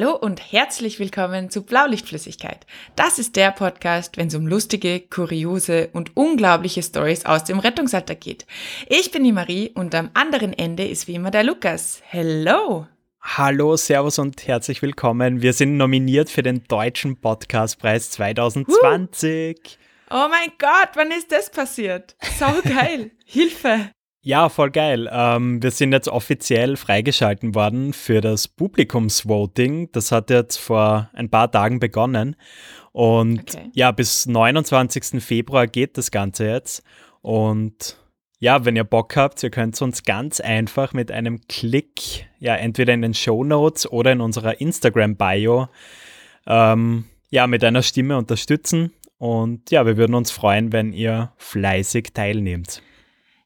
Hallo und herzlich willkommen zu Blaulichtflüssigkeit. Das ist der Podcast, wenn es um lustige, kuriose und unglaubliche Stories aus dem Rettungsalltag geht. Ich bin die Marie und am anderen Ende ist wie immer der Lukas. Hello! Hallo, Servus und herzlich willkommen. Wir sind nominiert für den Deutschen Podcastpreis 2020. Oh mein Gott, wann ist das passiert? So geil. Hilfe. Ja, voll geil. Ähm, wir sind jetzt offiziell freigeschalten worden für das Publikumsvoting. Das hat jetzt vor ein paar Tagen begonnen. Und okay. ja, bis 29. Februar geht das Ganze jetzt. Und ja, wenn ihr Bock habt, ihr könnt uns ganz einfach mit einem Klick, ja, entweder in den Show Notes oder in unserer Instagram-Bio, ähm, ja, mit einer Stimme unterstützen. Und ja, wir würden uns freuen, wenn ihr fleißig teilnehmt.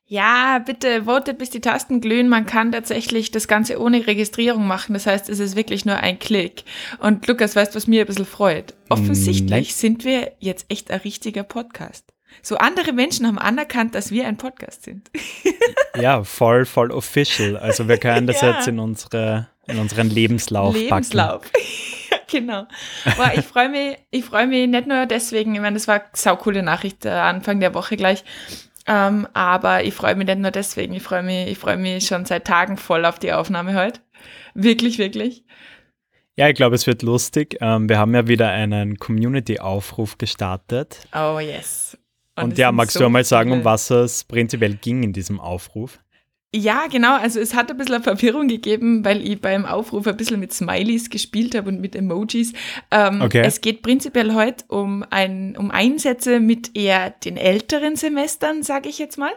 Ja, bitte votet, bis die Tasten glühen. Man kann tatsächlich das Ganze ohne Registrierung machen. Das heißt, es ist wirklich nur ein Klick. Und Lukas, weißt du, was mir ein bisschen freut? Offensichtlich Nein. sind wir jetzt echt ein richtiger Podcast. So andere Menschen haben anerkannt, dass wir ein Podcast sind. ja, voll, voll official. Also wir können das ja. jetzt in, unsere, in unseren Lebenslauf, Lebenslauf. packen. genau. Boah, ich freue mich, ich freue mich nicht nur deswegen, ich meine, das war eine saukoole Nachricht äh, Anfang der Woche gleich, ähm, aber ich freue mich nicht nur deswegen. Ich freue mich, ich freue mich schon seit Tagen voll auf die Aufnahme heute. Wirklich, wirklich. Ja, ich glaube, es wird lustig. Ähm, wir haben ja wieder einen Community-Aufruf gestartet. Oh, yes. Und, Und ja, magst so du einmal sagen, um was es prinzipiell ging in diesem Aufruf? Ja, genau. Also es hat ein bisschen Verwirrung gegeben, weil ich beim Aufruf ein bisschen mit Smileys gespielt habe und mit Emojis. Ähm, okay. Es geht prinzipiell heute um, ein, um Einsätze mit eher den älteren Semestern, sage ich jetzt mal.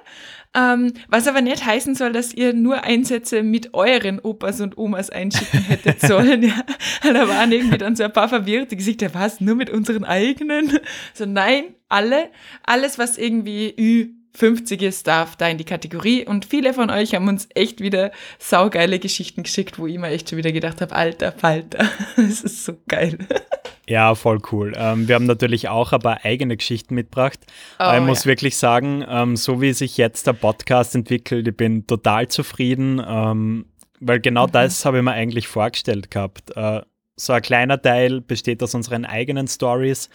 Ähm, was aber nicht heißen soll, dass ihr nur Einsätze mit euren Opas und Omas einschicken hättet sollen. ja. Da waren irgendwie dann so ein paar verwirrte Gesichter. Was? Nur mit unseren eigenen? So, nein, alle. Alles, was irgendwie Ü 50 ist, darf da in die Kategorie. Und viele von euch haben uns echt wieder saugeile Geschichten geschickt, wo ich mir echt schon wieder gedacht habe, alter Falter, das ist so geil. Ja, voll cool. Ähm, wir haben natürlich auch aber eigene Geschichten mitgebracht. Oh, aber ich muss ja. wirklich sagen, ähm, so wie sich jetzt der Podcast entwickelt, ich bin total zufrieden, ähm, weil genau mhm. das habe ich mir eigentlich vorgestellt gehabt. Äh, so ein kleiner Teil besteht aus unseren eigenen Stories,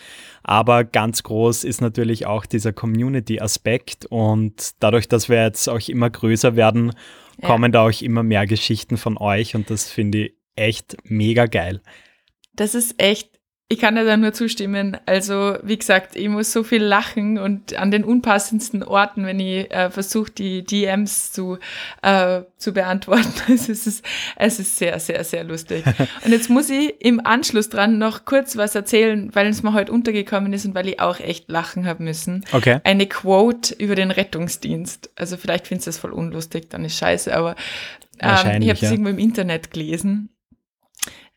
aber ganz groß ist natürlich auch dieser Community-Aspekt und dadurch, dass wir jetzt auch immer größer werden, ja. kommen da auch immer mehr Geschichten von euch und das finde ich echt mega geil. Das ist echt ich kann da nur zustimmen. Also, wie gesagt, ich muss so viel lachen und an den unpassendsten Orten, wenn ich äh, versuche, die DMs zu, äh, zu beantworten. es, ist, es ist sehr, sehr, sehr lustig. Und jetzt muss ich im Anschluss dran noch kurz was erzählen, weil es mir heute untergekommen ist und weil ich auch echt lachen habe müssen. Okay. Eine Quote über den Rettungsdienst. Also, vielleicht findest du das voll unlustig, dann ist scheiße, aber ähm, ich habe es ja. irgendwo im Internet gelesen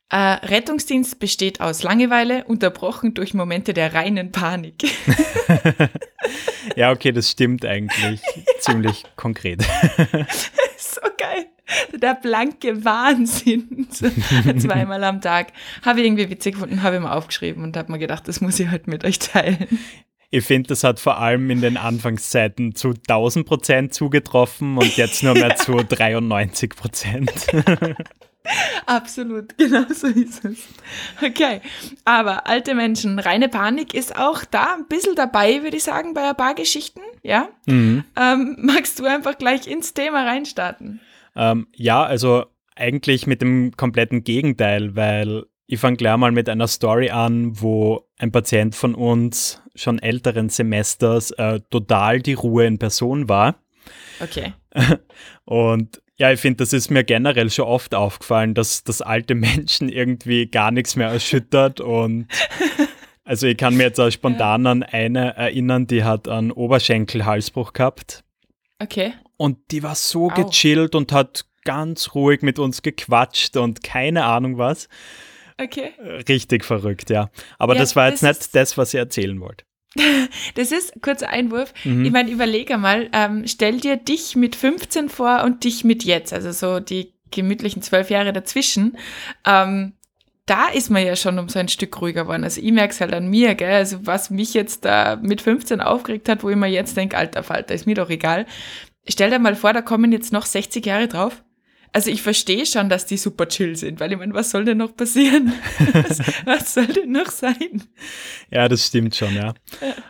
äh, Rettungsdienst besteht aus Langeweile, unterbrochen durch Momente der reinen Panik. ja, okay, das stimmt eigentlich ziemlich konkret. so geil. Der blanke Wahnsinn. Zweimal am Tag. Habe ich irgendwie witzig gefunden, habe ich mal aufgeschrieben und habe mir gedacht, das muss ich halt mit euch teilen. Ich finde, das hat vor allem in den Anfangszeiten zu 1000 Prozent zugetroffen und jetzt nur mehr ja. zu 93 Prozent. Absolut, genau so ist es. Okay, aber alte Menschen, reine Panik ist auch da ein bisschen dabei, würde ich sagen, bei ein paar Geschichten, ja? Mhm. Ähm, magst du einfach gleich ins Thema reinstarten? Ähm, ja, also eigentlich mit dem kompletten Gegenteil, weil ich fange gleich mal mit einer Story an, wo ein Patient von uns schon älteren Semesters äh, total die Ruhe in Person war. Okay. Und ja, ich finde, das ist mir generell schon oft aufgefallen, dass, dass alte Menschen irgendwie gar nichts mehr erschüttert und also ich kann mir jetzt auch spontan ja. an eine erinnern, die hat einen Oberschenkelhalsbruch gehabt. Okay. Und die war so Au. gechillt und hat ganz ruhig mit uns gequatscht und keine Ahnung was. Okay. Richtig verrückt, ja. Aber ja, das war jetzt das nicht das, was ihr erzählen wollt. Das ist, kurzer Einwurf, mhm. ich meine, überlege mal, ähm, stell dir dich mit 15 vor und dich mit jetzt, also so die gemütlichen zwölf Jahre dazwischen. Ähm, da ist man ja schon um so ein Stück ruhiger geworden. Also ich merke es halt an mir, gell? Also was mich jetzt da mit 15 aufgeregt hat, wo ich mir jetzt denke, alter Falter, ist mir doch egal. Stell dir mal vor, da kommen jetzt noch 60 Jahre drauf. Also ich verstehe schon, dass die super chill sind, weil ich meine, was soll denn noch passieren? was, was, soll denn noch sein? Ja, das stimmt schon, ja.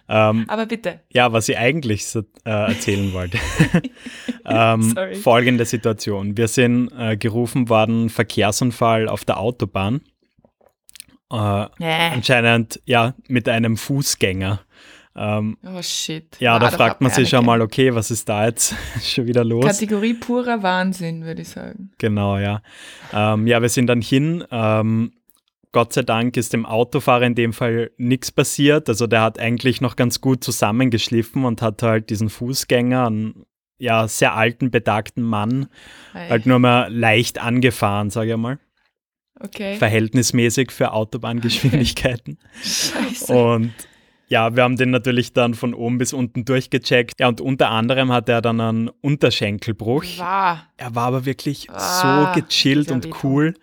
Ähm, Aber bitte. Ja, was ich eigentlich so, äh, erzählen wollte. ähm, folgende Situation. Wir sind äh, gerufen worden, Verkehrsunfall auf der Autobahn. Äh, äh. Anscheinend, ja, mit einem Fußgänger. Ähm, oh shit. Ja, ah, da fragt man sich schon mal, okay, was ist da jetzt schon wieder los? Kategorie purer Wahnsinn, würde ich sagen. Genau, ja. Ähm, ja, wir sind dann hin. Ähm, Gott sei Dank ist dem Autofahrer in dem Fall nichts passiert. Also der hat eigentlich noch ganz gut zusammengeschliffen und hat halt diesen Fußgänger, einen ja, sehr alten, betagten Mann, Hi. halt nur mal leicht angefahren, sage ich mal. Okay. Verhältnismäßig für Autobahngeschwindigkeiten. Okay. Scheiße. Und ja, wir haben den natürlich dann von oben bis unten durchgecheckt. Ja, und unter anderem hat er dann einen Unterschenkelbruch. War. Er war aber wirklich ah, so gechillt und cool.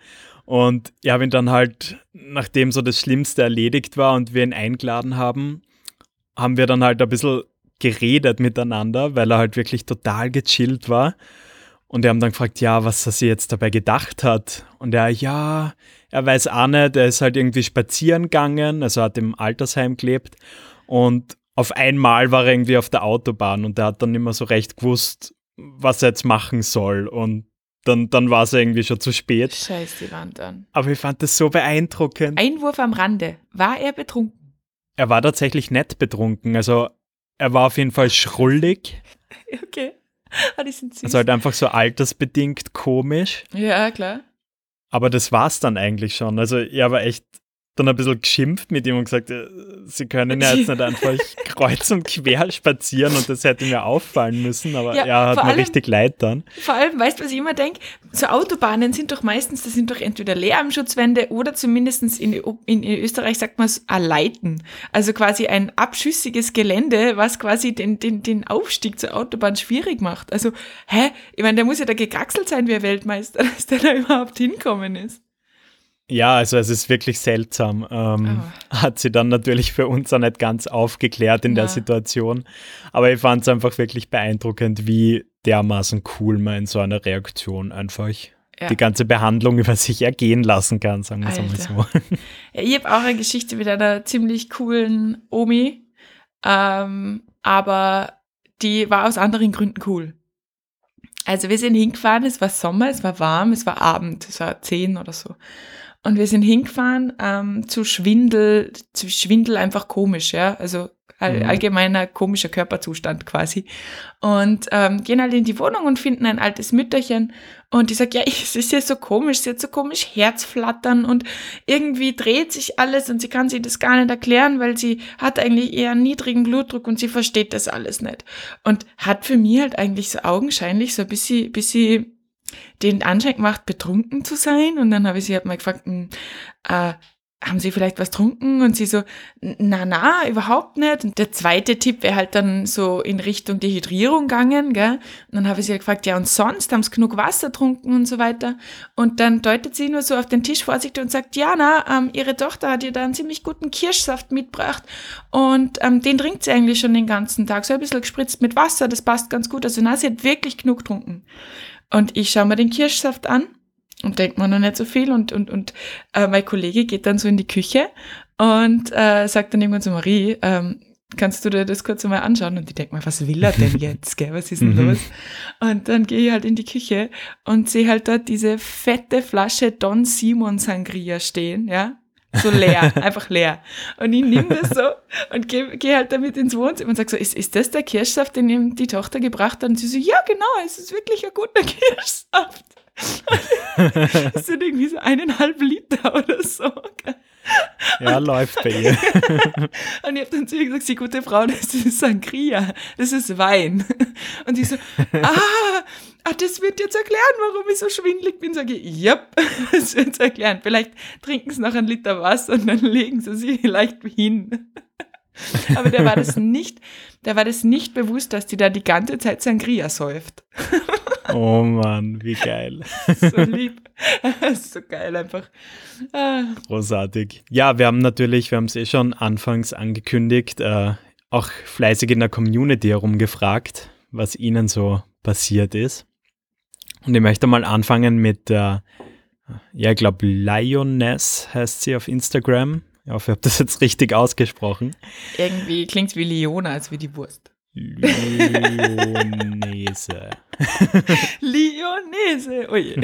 Und ich habe ihn dann halt, nachdem so das Schlimmste erledigt war und wir ihn eingeladen haben, haben wir dann halt ein bisschen geredet miteinander, weil er halt wirklich total gechillt war. Und wir haben dann gefragt, ja, was er sich jetzt dabei gedacht hat. Und er, ja, er weiß auch nicht, er ist halt irgendwie spazieren gegangen, also hat im Altersheim gelebt und auf einmal war er irgendwie auf der Autobahn und er hat dann nicht mehr so recht gewusst, was er jetzt machen soll und dann, dann war es irgendwie schon zu spät. Scheiß die Wand an. Aber ich fand das so beeindruckend. Einwurf am Rande. War er betrunken? Er war tatsächlich nicht betrunken. Also er war auf jeden Fall schrullig. okay. Ah, die sind süß. Also halt einfach so altersbedingt komisch. Ja, klar. Aber das war's dann eigentlich schon. Also er war echt dann ein bisschen geschimpft mit ihm und gesagt, äh, sie können ja jetzt nicht einfach kreuz und quer spazieren und das hätte mir auffallen müssen, aber ja, er hat mir allem, richtig leid dann. Vor allem, weißt du, was ich immer denke? So Autobahnen sind doch meistens, das sind doch entweder Lärmschutzwände oder zumindest in, in, in Österreich sagt man es Leiten. Also quasi ein abschüssiges Gelände, was quasi den, den, den Aufstieg zur Autobahn schwierig macht. Also, hä? Ich meine, der muss ja da gegaxelt sein wie ein Weltmeister, dass der da überhaupt hinkommen ist. Ja, also es ist wirklich seltsam. Ähm, oh. Hat sie dann natürlich für uns auch nicht ganz aufgeklärt in ja. der Situation. Aber ich fand es einfach wirklich beeindruckend, wie dermaßen cool man in so einer Reaktion einfach ja. die ganze Behandlung über sich ergehen lassen kann, sagen wir es einmal so. Ja, ich habe auch eine Geschichte mit einer ziemlich coolen Omi, ähm, aber die war aus anderen Gründen cool. Also wir sind hingefahren, es war Sommer, es war warm, es war Abend, es war zehn oder so. Und wir sind hingefahren ähm, zu Schwindel, zu Schwindel einfach komisch, ja. Also all, mhm. allgemeiner komischer Körperzustand quasi. Und ähm, gehen halt in die Wohnung und finden ein altes Mütterchen. Und die sagt, ja, es ist ja so komisch, sie hat so komisch Herzflattern und irgendwie dreht sich alles und sie kann sich das gar nicht erklären, weil sie hat eigentlich eher einen niedrigen Blutdruck und sie versteht das alles nicht. Und hat für mich halt eigentlich so augenscheinlich so ein bisschen, bisschen den Anschein gemacht, betrunken zu sein. Und dann habe ich sie halt mal gefragt, hm, äh, haben Sie vielleicht was trunken? Und sie so, na, na, überhaupt nicht. Und der zweite Tipp wäre halt dann so in Richtung Dehydrierung gegangen, gell? Und dann habe ich sie halt gefragt, ja, und sonst haben Sie genug Wasser trunken und so weiter. Und dann deutet sie nur so auf den Tisch vorsichtig und sagt, ja, na, ähm, Ihre Tochter hat ihr da einen ziemlich guten Kirschsaft mitgebracht und ähm, den trinkt sie eigentlich schon den ganzen Tag. So ein bisschen gespritzt mit Wasser, das passt ganz gut. Also na, sie hat wirklich genug getrunken. Und ich schaue mir den Kirschsaft an und denke mir noch nicht so viel. Und, und, und äh, mein Kollege geht dann so in die Küche und äh, sagt dann irgendwann zu Marie, ähm, kannst du dir das kurz einmal anschauen? Und ich denke mir, was will er denn jetzt? Gell? Was ist denn mhm. los? Und dann gehe ich halt in die Küche und sehe halt dort diese fette Flasche Don Simon Sangria stehen, ja. So leer, einfach leer. Und ich nehme das so und gehe geh halt damit ins Wohnzimmer und sage so, ist, ist das der Kirschsaft, den ihm die Tochter gebracht hat? Und sie so, ja genau, es ist wirklich ein guter Kirschsaft. das sind irgendwie so eineinhalb Liter oder so. Ja, und, läuft bei ihr. und ich habe dann zu ihr gesagt, sie gute Frau, das ist Sangria, das ist Wein. Und sie so, ah, ah, das wird jetzt erklären, warum ich so schwindelig bin. Sage ich, yep, das wird erklären. Vielleicht trinken sie noch einen Liter Wasser und dann legen sie sich vielleicht hin. Aber der war das nicht, der war das nicht bewusst, dass die da die ganze Zeit Sangria säuft. Oh Mann, wie geil. so lieb. so geil einfach. Ah. Großartig. Ja, wir haben natürlich, wir haben es eh schon anfangs angekündigt, äh, auch fleißig in der Community herumgefragt, was ihnen so passiert ist. Und ich möchte mal anfangen mit der, ja, ich glaube, Lioness heißt sie auf Instagram. Ich hoffe, ich habe das jetzt richtig ausgesprochen. Irgendwie klingt es wie Liona als wie die Wurst. Lionese. Lionese. Oje.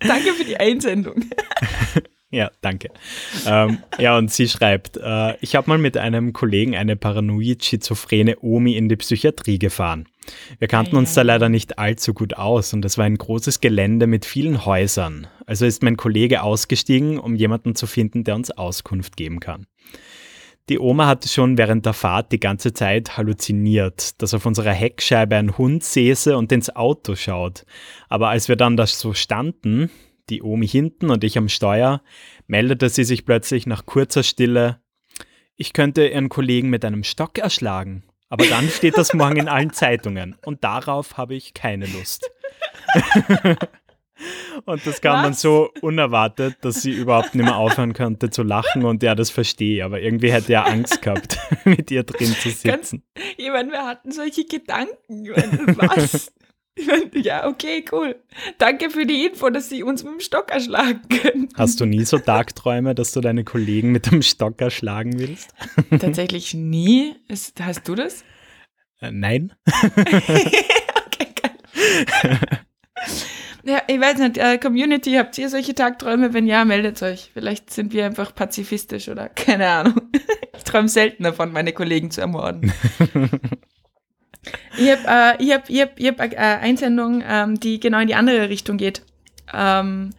Danke für die Einsendung. Ja, danke. ähm, ja, und sie schreibt, äh, ich habe mal mit einem Kollegen eine paranoid-schizophrene Omi in die Psychiatrie gefahren. Wir kannten uns da leider nicht allzu gut aus und es war ein großes Gelände mit vielen Häusern. Also ist mein Kollege ausgestiegen, um jemanden zu finden, der uns Auskunft geben kann. Die Oma hatte schon während der Fahrt die ganze Zeit halluziniert, dass auf unserer Heckscheibe ein Hund säße und ins Auto schaut. Aber als wir dann da so standen, die Omi hinten und ich am Steuer, meldete sie sich plötzlich nach kurzer Stille, ich könnte ihren Kollegen mit einem Stock erschlagen. Aber dann steht das morgen in allen Zeitungen und darauf habe ich keine Lust. und das kam Was? dann so unerwartet, dass sie überhaupt nicht mehr aufhören konnte zu lachen und ja, das verstehe, aber irgendwie hätte er Angst gehabt, mit ihr drin zu sitzen. Ganz, ich meine, wir hatten solche Gedanken. Was? Ja, okay, cool. Danke für die Info, dass Sie uns mit dem Stock erschlagen können. Hast du nie so Tagträume, dass du deine Kollegen mit dem Stock erschlagen willst? Tatsächlich nie. Ist, hast du das? Äh, nein. okay, geil. Ja, ich weiß nicht, äh, Community, habt ihr solche Tagträume? Wenn ja, meldet euch. Vielleicht sind wir einfach pazifistisch oder keine Ahnung. Ich träume selten davon, meine Kollegen zu ermorden. Ich habe äh, ich hab, ich hab, ich hab eine Einsendung, ähm, die genau in die andere Richtung geht. Ähm,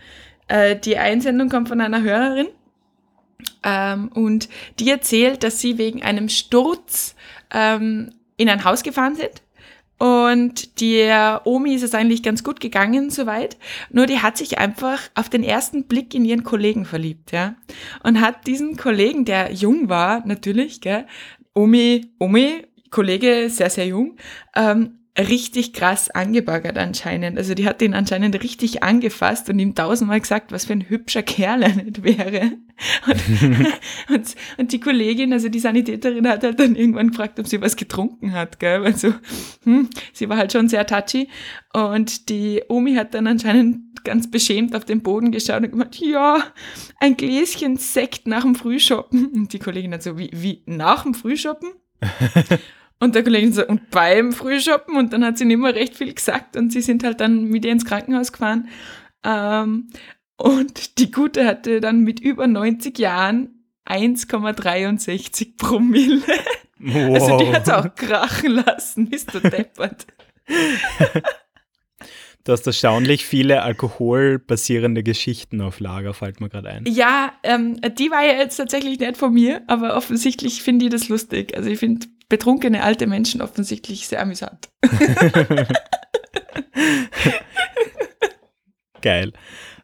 äh, die Einsendung kommt von einer Hörerin ähm, und die erzählt, dass sie wegen einem Sturz ähm, in ein Haus gefahren sind. Und der Omi ist es eigentlich ganz gut gegangen soweit. Nur die hat sich einfach auf den ersten Blick in ihren Kollegen verliebt, ja. Und hat diesen Kollegen, der jung war, natürlich, gell, Omi, Omi, Kollege, sehr, sehr jung, ähm, richtig krass angebaggert anscheinend. Also die hat ihn anscheinend richtig angefasst und ihm tausendmal gesagt, was für ein hübscher Kerl er nicht wäre. Und, und, und, die Kollegin, also die Sanitäterin, hat halt dann irgendwann gefragt, ob sie was getrunken hat, gell? Also, hm, sie war halt schon sehr touchy. Und die Omi hat dann anscheinend ganz beschämt auf den Boden geschaut und gemeint, ja, ein Gläschen Sekt nach dem Frühshoppen. Und die Kollegin hat so, wie, wie, nach dem Frühshoppen? Und der Kollege so, und beim Frühshoppen und dann hat sie nicht mehr recht viel gesagt und sie sind halt dann mit ihr ins Krankenhaus gefahren. Ähm, und die Gute hatte dann mit über 90 Jahren 1,63 Promille. Wow. Also die hat auch krachen lassen, bist du deppert. Du hast erstaunlich viele alkoholbasierende Geschichten auf Lager, fällt mir gerade ein. Ja, ähm, die war ja jetzt tatsächlich nicht von mir, aber offensichtlich finde ich das lustig. Also ich finde betrunkene alte Menschen offensichtlich sehr amüsant. Geil.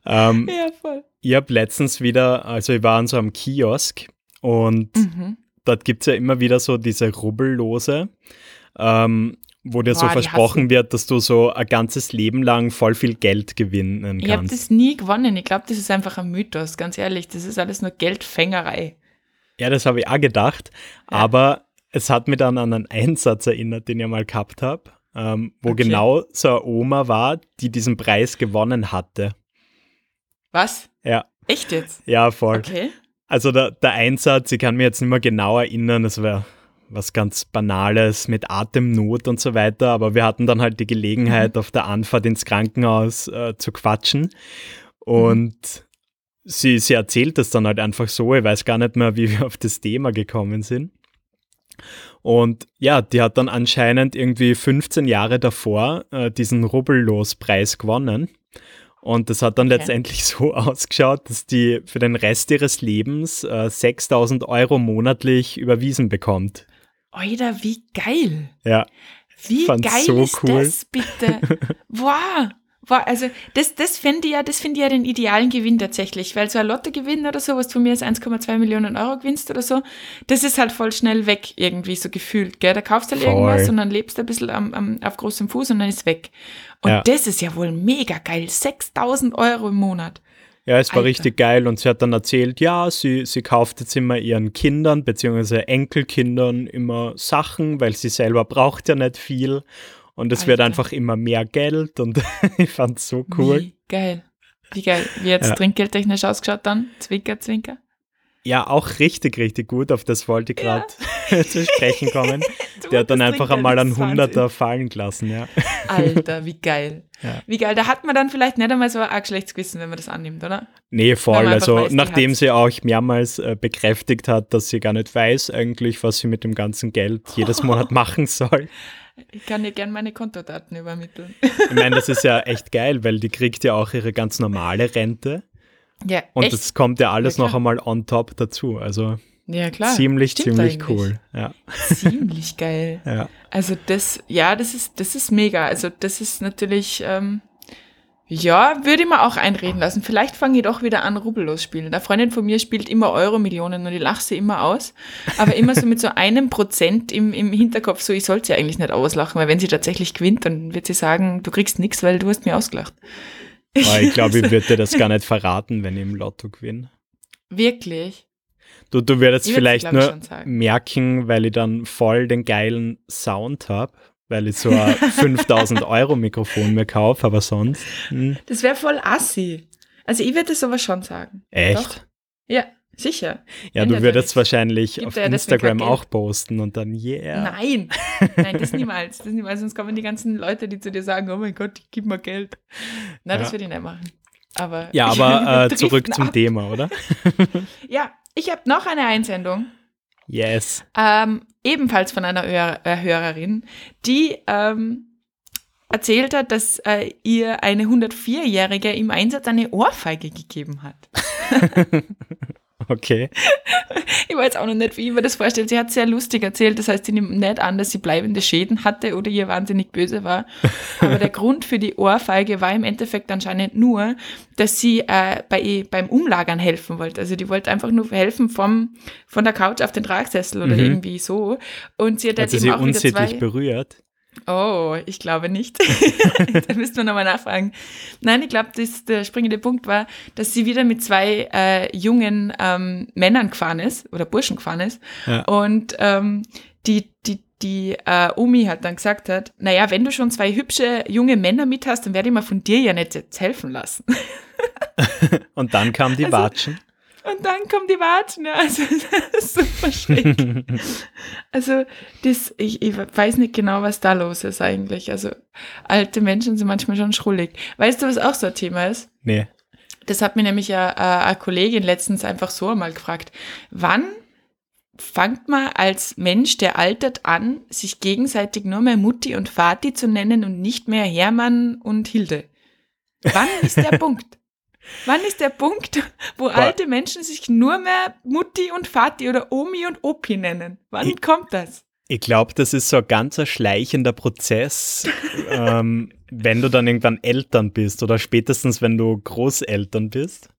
Ähm, ja, voll. Ich habe letztens wieder, also ich war an so einem Kiosk und mhm. dort gibt es ja immer wieder so diese Rubbellose. Ähm, wo dir Boah, so versprochen wird, dass du so ein ganzes Leben lang voll viel Geld gewinnen kannst. Ich habe das nie gewonnen. Ich glaube, das ist einfach ein Mythos, ganz ehrlich. Das ist alles nur Geldfängerei. Ja, das habe ich auch gedacht. Ja. Aber es hat mich dann an einen Einsatz erinnert, den ich mal gehabt habe, ähm, wo okay. genau so eine Oma war, die diesen Preis gewonnen hatte. Was? Ja. Echt jetzt? Ja, voll. Okay. Also der, der Einsatz, ich kann mich jetzt nicht mehr genau erinnern, es war was ganz Banales mit Atemnot und so weiter, aber wir hatten dann halt die Gelegenheit, mhm. auf der Anfahrt ins Krankenhaus äh, zu quatschen. Und mhm. sie, sie erzählt das dann halt einfach so, ich weiß gar nicht mehr, wie wir auf das Thema gekommen sind. Und ja, die hat dann anscheinend irgendwie 15 Jahre davor äh, diesen Rubbellos-Preis gewonnen. Und das hat dann okay. letztendlich so ausgeschaut, dass die für den Rest ihres Lebens äh, 6000 Euro monatlich überwiesen bekommt. Alter, wie geil. Ja. Wie geil so ist cool. das bitte? wow. Wow. Also das, das finde ich ja, das finde ich ja den idealen Gewinn tatsächlich, weil so ein Lottogewinn oder so, was von mir ist 1,2 Millionen Euro gewinnst oder so, das ist halt voll schnell weg irgendwie so gefühlt, gell? Da kaufst du halt irgendwas und dann lebst du ein bisschen am, am, auf großem Fuß und dann ist weg. Und ja. das ist ja wohl mega geil. 6000 Euro im Monat. Ja, es war Alter. richtig geil und sie hat dann erzählt, ja, sie, sie kauft jetzt immer ihren Kindern bzw. Enkelkindern immer Sachen, weil sie selber braucht ja nicht viel. Und es wird einfach immer mehr Geld und ich fand es so cool. Wie geil. Wie geil. Wie hat es ja. trinkgeldtechnisch ausgeschaut dann? Zwinker, Zwinker? Ja, auch richtig, richtig gut. Auf das wollte ich gerade ja. zu sprechen kommen. Der hat dann einfach einmal einen Hunderter fallen gelassen, ja. Alter, wie geil. Ja. Wie geil. Da hat man dann vielleicht nicht einmal so ein Geschlechtsgewissen, wenn man das annimmt, oder? Nee, voll. Also, weiß, nachdem sie auch mehrmals äh, bekräftigt hat, dass sie gar nicht weiß eigentlich, was sie mit dem ganzen Geld jedes Monat machen soll. Ich kann dir gerne meine Kontodaten übermitteln. Ich meine, das ist ja echt geil, weil die kriegt ja auch ihre ganz normale Rente. Ja, Und echt? das kommt ja alles ja, noch einmal on top dazu. Also ja, klar. ziemlich, Stimmt ziemlich eigentlich. cool. Ja. Ziemlich geil. ja. Also das, ja, das ist, das ist mega. Also das ist natürlich, ähm, ja, würde ich mir auch einreden lassen. Vielleicht fange ich doch wieder an, rubbellos spielen. Eine Freundin von mir spielt immer Euro-Millionen und ich lache sie immer aus. Aber immer so mit so einem Prozent im, im Hinterkopf, so ich sollte sie eigentlich nicht auslachen, weil wenn sie tatsächlich gewinnt, dann wird sie sagen, du kriegst nichts, weil du hast mir ausgelacht. Aber ich glaube, ich würde dir das gar nicht verraten, wenn ich im Lotto gewinne. Wirklich? Du, du würdest vielleicht nur merken, weil ich dann voll den geilen Sound habe weil ich so ein 5000 Euro Mikrofon mir kaufe, aber sonst. Hm. Das wäre voll assi. Also ich würde das aber schon sagen. Echt? Doch? Ja, sicher. Ja, du würdest wahrscheinlich auf Instagram auch posten und dann yeah. Nein, nein, das niemals. Das niemals. Sonst kommen die ganzen Leute, die zu dir sagen, oh mein Gott, gib mir Geld. Nein, ja. das würde ich nicht machen. Aber ja, aber äh, zurück zum ab. Thema, oder? ja, ich habe noch eine Einsendung. Yes. Ähm, ebenfalls von einer Hör äh, Hörerin, die ähm, erzählt hat, dass äh, ihr eine 104-Jährige im Einsatz eine Ohrfeige gegeben hat. Okay. Ich weiß auch noch nicht, wie ich mir das vorstelle. Sie hat sehr lustig erzählt. Das heißt, sie nimmt nicht an, dass sie bleibende Schäden hatte oder ihr wahnsinnig böse war. Aber der Grund für die Ohrfeige war im Endeffekt anscheinend nur, dass sie äh, bei, beim Umlagern helfen wollte. Also die wollte einfach nur helfen vom, von der Couch auf den Tragsessel oder mhm. irgendwie so. Und sie hat, hat sie sie unsittlich berührt. Oh, ich glaube nicht. da müssten wir nochmal nachfragen. Nein, ich glaube, der springende Punkt war, dass sie wieder mit zwei äh, jungen ähm, Männern gefahren ist oder Burschen gefahren ist. Ja. Und ähm, die, die, die äh, Omi hat dann gesagt hat, naja, wenn du schon zwei hübsche junge Männer mit hast, dann werde ich mir von dir ja nicht jetzt helfen lassen. Und dann kam die also, Watschen. Und dann kommt die Watschen. Also, das ist super schräg. also, das, ich, ich weiß nicht genau, was da los ist eigentlich. Also, alte Menschen sind manchmal schon schrullig. Weißt du, was auch so ein Thema ist? Nee. Das hat mir nämlich ja, äh, eine Kollegin letztens einfach so einmal gefragt. Wann fangt man als Mensch, der altert, an, sich gegenseitig nur mehr Mutti und Vati zu nennen und nicht mehr Hermann und Hilde? Wann ist der Punkt? Wann ist der Punkt, wo Boah. alte Menschen sich nur mehr Mutti und Vati oder Omi und Opi nennen? Wann ich, kommt das? Ich glaube, das ist so ein ganz schleichender Prozess, ähm, wenn du dann irgendwann Eltern bist oder spätestens, wenn du Großeltern bist.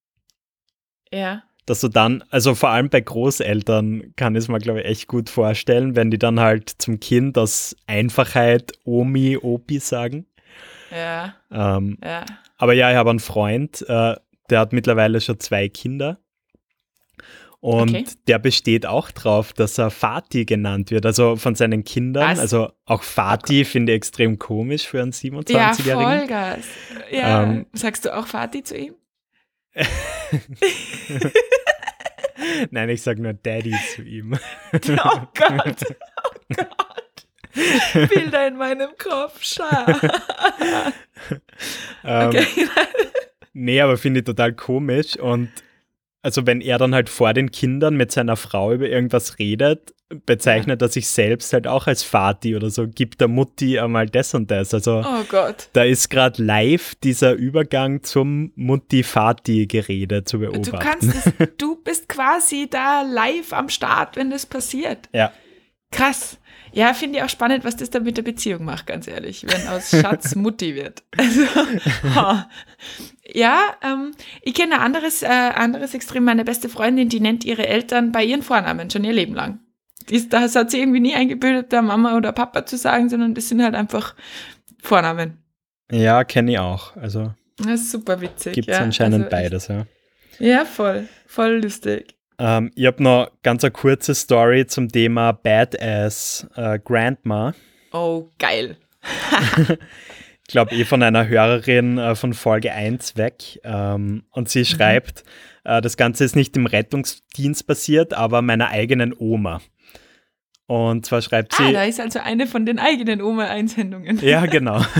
Ja. Dass du dann, also vor allem bei Großeltern kann ich es mir, glaube ich, echt gut vorstellen, wenn die dann halt zum Kind aus Einfachheit Omi, Opi sagen. Ja. Ähm, ja. Aber ja, ich habe einen Freund, äh, der hat mittlerweile schon zwei Kinder. Und okay. der besteht auch drauf, dass er Fatih genannt wird, also von seinen Kindern. Was? Also auch Fatih oh finde ich extrem komisch für einen 27-Jährigen. Ja, Vollgas. Ja, ähm, sagst du auch Fatih zu ihm? Nein, ich sage nur Daddy zu ihm. oh Gott, oh Gott. Bilder in meinem Kopf, schau. ähm, okay. nee, aber finde ich total komisch und also wenn er dann halt vor den Kindern mit seiner Frau über irgendwas redet, bezeichnet er sich selbst halt auch als Vati oder so, gibt der Mutti einmal das und das. Also oh Gott. da ist gerade live dieser Übergang zum Mutti-Vati-Gerede zu beobachten. Du, kannst es, du bist quasi da live am Start, wenn das passiert. Ja. Krass. Ja, finde ich auch spannend, was das dann mit der Beziehung macht, ganz ehrlich, wenn aus Schatz Mutti wird. Also, ja, ähm, ich kenne ein anderes, äh, anderes Extrem. Meine beste Freundin, die nennt ihre Eltern bei ihren Vornamen schon ihr Leben lang. Die, das hat sie irgendwie nie eingebildet, der Mama oder Papa zu sagen, sondern das sind halt einfach Vornamen. Ja, kenne ich auch. Also, das ist super witzig. Gibt es ja, anscheinend also, beides, ja. Ja, voll. Voll lustig. Ähm, ich habe noch ganz eine kurze Story zum Thema Badass äh, Grandma. Oh, geil. ich glaube eh von einer Hörerin äh, von Folge 1 weg. Ähm, und sie mhm. schreibt, äh, das Ganze ist nicht im Rettungsdienst passiert, aber meiner eigenen Oma. Und zwar schreibt sie. Ah, da ist also eine von den eigenen Oma-Einsendungen. Ja, genau.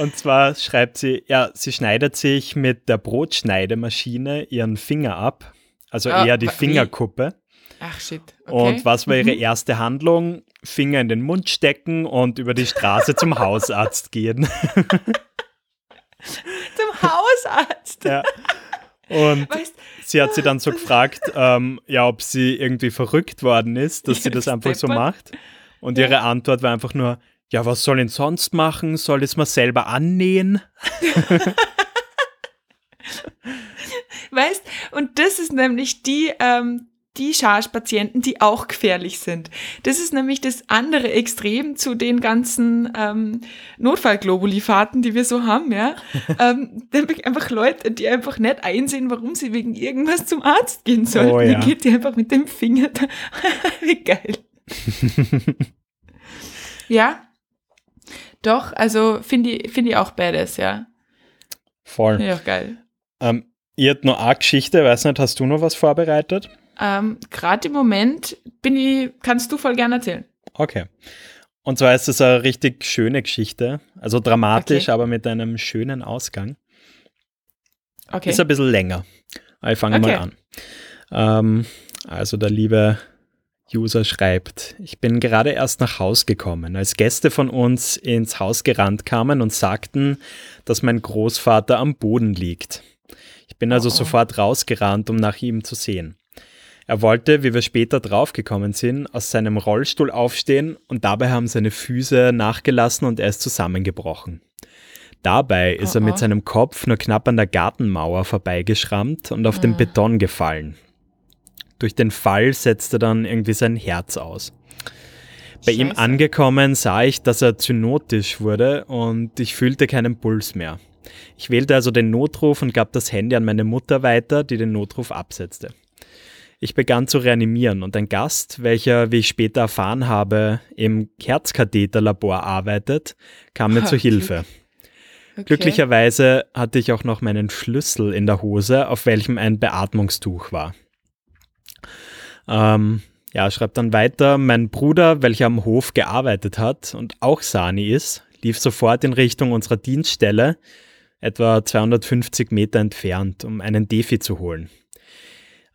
Und zwar schreibt sie, ja, sie schneidet sich mit der Brotschneidemaschine ihren Finger ab, also oh, eher die Fingerkuppe. Ach shit. Okay. Und was war ihre mhm. erste Handlung? Finger in den Mund stecken und über die Straße zum Hausarzt gehen. zum Hausarzt? Ja. Und weißt, sie hat sie dann so gefragt, ähm, ja, ob sie irgendwie verrückt worden ist, dass sie das einfach so macht. Und ihre Antwort war einfach nur, ja, was soll ich sonst machen? Soll ich es mal selber annähen? weißt, und das ist nämlich die, ähm, die Charge-Patienten, die auch gefährlich sind. Das ist nämlich das andere Extrem zu den ganzen ähm, Notfallglobulifahrten, die wir so haben, ja. ähm, einfach Leute, die einfach nicht einsehen, warum sie wegen irgendwas zum Arzt gehen sollten. Oh, ja. Dann geht die einfach mit dem Finger da. Wie geil. ja. Doch, also finde ich, find ich auch badass, ja. Voll. Ja, geil. Ähm, ihr habt noch eine Geschichte, weiß nicht, hast du noch was vorbereitet? Ähm, Gerade im Moment bin ich, kannst du voll gerne erzählen. Okay. Und zwar ist es eine richtig schöne Geschichte, also dramatisch, okay. aber mit einem schönen Ausgang. Okay. Ist ein bisschen länger. Aber ich fange okay. mal an. Ähm, also der liebe User schreibt, ich bin gerade erst nach Haus gekommen, als Gäste von uns ins Haus gerannt kamen und sagten, dass mein Großvater am Boden liegt. Ich bin also oh. sofort rausgerannt, um nach ihm zu sehen. Er wollte, wie wir später draufgekommen sind, aus seinem Rollstuhl aufstehen und dabei haben seine Füße nachgelassen und er ist zusammengebrochen. Dabei ist oh, er mit seinem Kopf nur knapp an der Gartenmauer vorbeigeschrammt und auf oh. den ah. Beton gefallen. Durch den Fall setzte dann irgendwie sein Herz aus. Bei Scheiße. ihm angekommen sah ich, dass er zynotisch wurde und ich fühlte keinen Puls mehr. Ich wählte also den Notruf und gab das Handy an meine Mutter weiter, die den Notruf absetzte. Ich begann zu reanimieren und ein Gast, welcher, wie ich später erfahren habe, im Herzkatheterlabor arbeitet, kam mir ah, zu Hilfe. Okay. Glücklicherweise hatte ich auch noch meinen Schlüssel in der Hose, auf welchem ein Beatmungstuch war. Ähm, ja, schreibt dann weiter, mein Bruder, welcher am Hof gearbeitet hat und auch Sani ist, lief sofort in Richtung unserer Dienststelle, etwa 250 Meter entfernt, um einen Defi zu holen.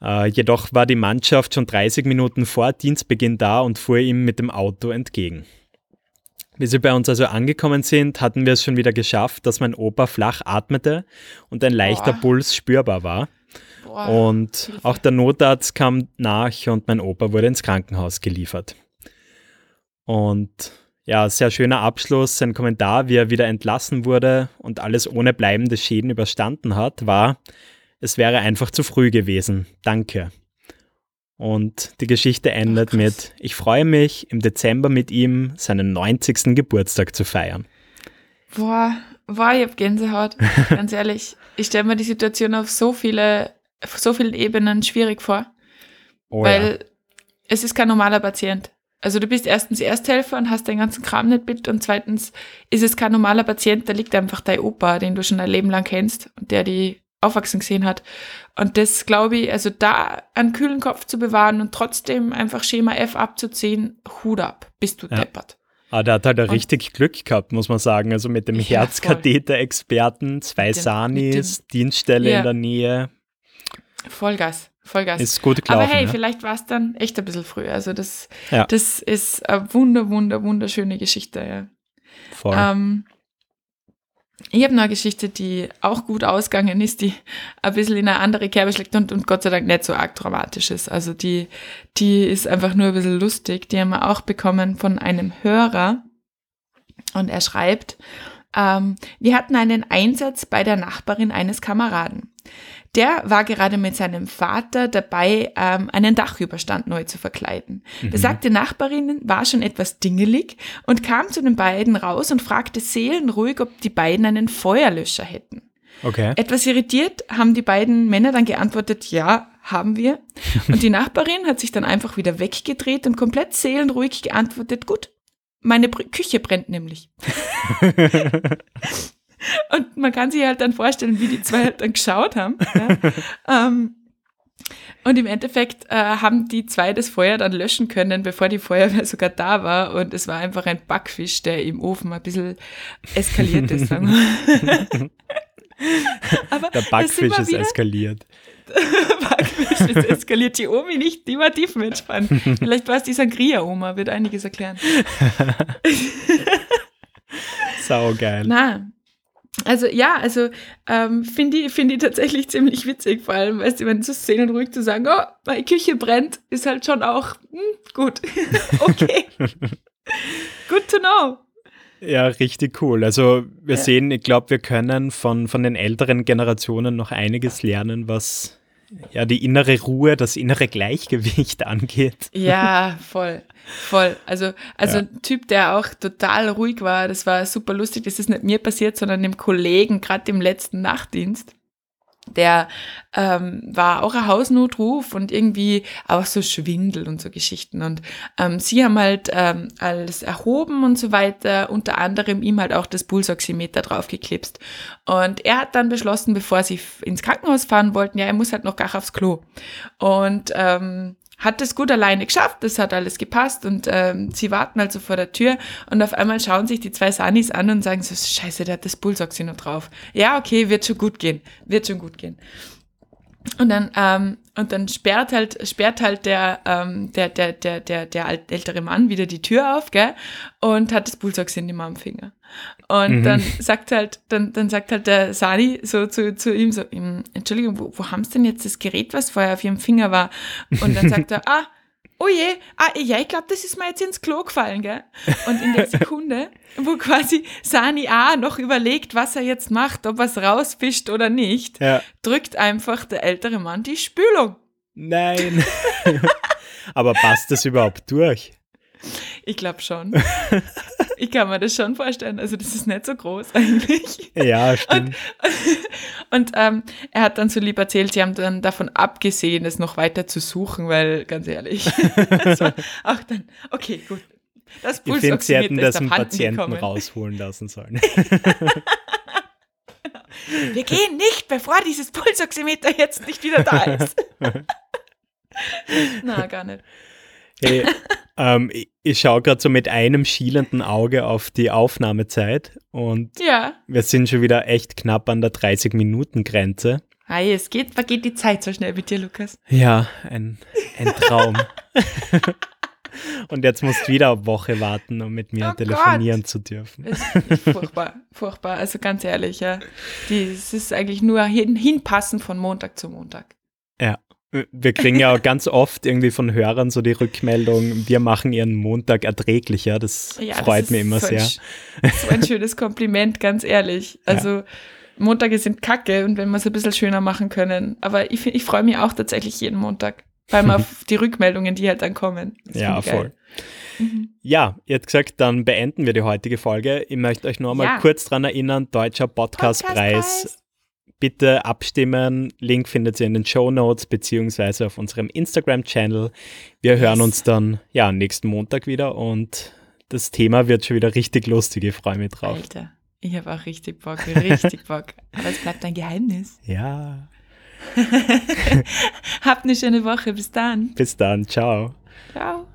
Äh, jedoch war die Mannschaft schon 30 Minuten vor Dienstbeginn da und fuhr ihm mit dem Auto entgegen. Wie sie bei uns also angekommen sind, hatten wir es schon wieder geschafft, dass mein Opa flach atmete und ein leichter Boah. Puls spürbar war. Boah. Und auch der Notarzt kam nach und mein Opa wurde ins Krankenhaus geliefert. Und ja, sehr schöner Abschluss. Sein Kommentar, wie er wieder entlassen wurde und alles ohne bleibende Schäden überstanden hat, war, es wäre einfach zu früh gewesen. Danke. Und die Geschichte endet Ach, mit, ich freue mich, im Dezember mit ihm seinen 90. Geburtstag zu feiern. Boah, boah, ich hab Gänsehaut. Ganz ehrlich, ich stelle mir die Situation auf so viele, auf so vielen Ebenen schwierig vor. Oh, weil ja. es ist kein normaler Patient. Also du bist erstens Ersthelfer und hast den ganzen Kram nicht mit und zweitens ist es kein normaler Patient, da liegt einfach dein Opa, den du schon ein Leben lang kennst und der die aufwachsen gesehen hat. Und das glaube ich, also da einen kühlen Kopf zu bewahren und trotzdem einfach Schema F abzuziehen, Hut ab, bist du ja. deppert. Ah, der hat halt und, richtig Glück gehabt, muss man sagen. Also mit dem ja, Herzkatheter-Experten, zwei Sanis, Dienststelle ja. in der Nähe. Vollgas, Vollgas. Ist gut gelaufen. Aber hey, ja. vielleicht war es dann echt ein bisschen früher. Also das, das ist eine wunder, wunder, wunderschöne Geschichte. Ja. Voll. Ähm, ich habe noch eine Geschichte, die auch gut ausgegangen ist, die ein bisschen in eine andere Kerbe schlägt und, und Gott sei Dank nicht so arg dramatisch ist. Also die, die ist einfach nur ein bisschen lustig. Die haben wir auch bekommen von einem Hörer. Und er schreibt, ähm, wir hatten einen Einsatz bei der Nachbarin eines Kameraden. Der war gerade mit seinem Vater dabei, ähm, einen Dachüberstand neu zu verkleiden. Mhm. Besagte Nachbarin war schon etwas dingelig und kam zu den beiden raus und fragte seelenruhig, ob die beiden einen Feuerlöscher hätten. Okay. Etwas irritiert haben die beiden Männer dann geantwortet, ja, haben wir. Und die Nachbarin hat sich dann einfach wieder weggedreht und komplett seelenruhig geantwortet, gut, meine Küche brennt nämlich. und man kann sich halt dann vorstellen, wie die zwei halt dann geschaut haben. Ja. ähm, und im Endeffekt äh, haben die zwei das Feuer dann löschen können, bevor die Feuerwehr sogar da war. Und es war einfach ein Backfisch, der im Ofen ein bisschen eskaliert ist. Sagen wir. Aber der Backfisch ist eskaliert. Ist eskaliert. Die Omi nicht, die war tiefenentspannt. Vielleicht war es die Sangria-Oma, wird einiges erklären. Sau geil. Na, also ja, also ähm, finde ich, find ich tatsächlich ziemlich witzig, vor allem, weißt du, wenn so sehen und ruhig zu sagen, oh, meine Küche brennt, ist halt schon auch hm, gut. okay. Good to know. Ja, richtig cool. Also wir ja. sehen, ich glaube, wir können von, von den älteren Generationen noch einiges lernen, was ja die innere Ruhe, das innere Gleichgewicht angeht. Ja, voll. Voll. Also, also ja. ein Typ, der auch total ruhig war, das war super lustig. Das ist nicht mir passiert, sondern dem Kollegen, gerade im letzten Nachtdienst. Der ähm, war auch ein Hausnotruf und irgendwie auch so Schwindel und so Geschichten. Und ähm, sie haben halt ähm, alles erhoben und so weiter, unter anderem ihm halt auch das Pulsoximeter draufgeklipst. Und er hat dann beschlossen, bevor sie ins Krankenhaus fahren wollten, ja, er muss halt noch gar aufs Klo. Und ähm, hat es gut alleine geschafft, das hat alles gepasst und ähm, sie warten also vor der Tür und auf einmal schauen sich die zwei Sanis an und sagen so, scheiße, der hat das Pulsoxy noch drauf. Ja, okay, wird schon gut gehen, wird schon gut gehen. Und dann, ähm, und dann sperrt halt, sperrt halt der, ähm, der, der, der, der, der ältere Mann wieder die Tür auf, gell, und hat das Pulsoxin immer am Finger. Und mhm. dann sagt halt, dann, dann sagt halt der Sani so zu, zu ihm so, Entschuldigung, wo, wo haben Sie denn jetzt das Gerät, was vorher auf Ihrem Finger war? Und dann sagt er, ah, oh je, ah, ja, ich glaube, das ist mir jetzt ins Klo gefallen, gell? Und in der Sekunde, wo quasi Sani A noch überlegt, was er jetzt macht, ob er es rausfischt oder nicht, ja. drückt einfach der ältere Mann die Spülung. Nein. Aber passt das überhaupt durch? Ich glaube schon. ich kann mir das schon vorstellen. Also das ist nicht so groß eigentlich. Ja, stimmt. Und, und ähm, er hat dann so lieb erzählt, sie haben dann davon abgesehen, es noch weiter zu suchen, weil ganz ehrlich, auch dann, okay, gut. Das ich finde, sie hätten das einen Patienten gekommen. rausholen lassen sollen. Wir gehen nicht, bevor dieses Pulsoximeter jetzt nicht wieder da ist. Na, gar nicht. Hey, ähm, ich, schaue gerade so mit einem schielenden Auge auf die Aufnahmezeit und ja. wir sind schon wieder echt knapp an der 30-Minuten-Grenze. Hey, es geht, vergeht die Zeit so schnell mit dir, Lukas. Ja, ein, ein Traum. und jetzt musst du wieder eine Woche warten, um mit mir oh telefonieren Gott. zu dürfen. furchtbar, furchtbar. Also ganz ehrlich, ja. es ist eigentlich nur hin, hinpassen von Montag zu Montag. Ja. Wir kriegen ja auch ganz oft irgendwie von Hörern so die Rückmeldung, wir machen ihren Montag erträglicher. Das ja, freut das mich immer so sehr. Ein, so ein schönes Kompliment, ganz ehrlich. Also ja. Montage sind kacke und wenn wir es ein bisschen schöner machen können. Aber ich, ich freue mich auch tatsächlich jeden Montag, weil man auf die Rückmeldungen, die halt dann kommen. Das ja, voll. Mhm. Ja, ihr habt gesagt, dann beenden wir die heutige Folge. Ich möchte euch nur mal ja. kurz daran erinnern, Deutscher Podcastpreis Podcast bitte abstimmen. Link findet ihr in den Show Notes beziehungsweise auf unserem Instagram-Channel. Wir hören yes. uns dann ja nächsten Montag wieder und das Thema wird schon wieder richtig lustig. Ich freue mich drauf. Alter, ich habe auch richtig Bock, richtig Bock. Aber es bleibt ein Geheimnis. Ja. Habt eine schöne Woche. Bis dann. Bis dann. Ciao. Ciao.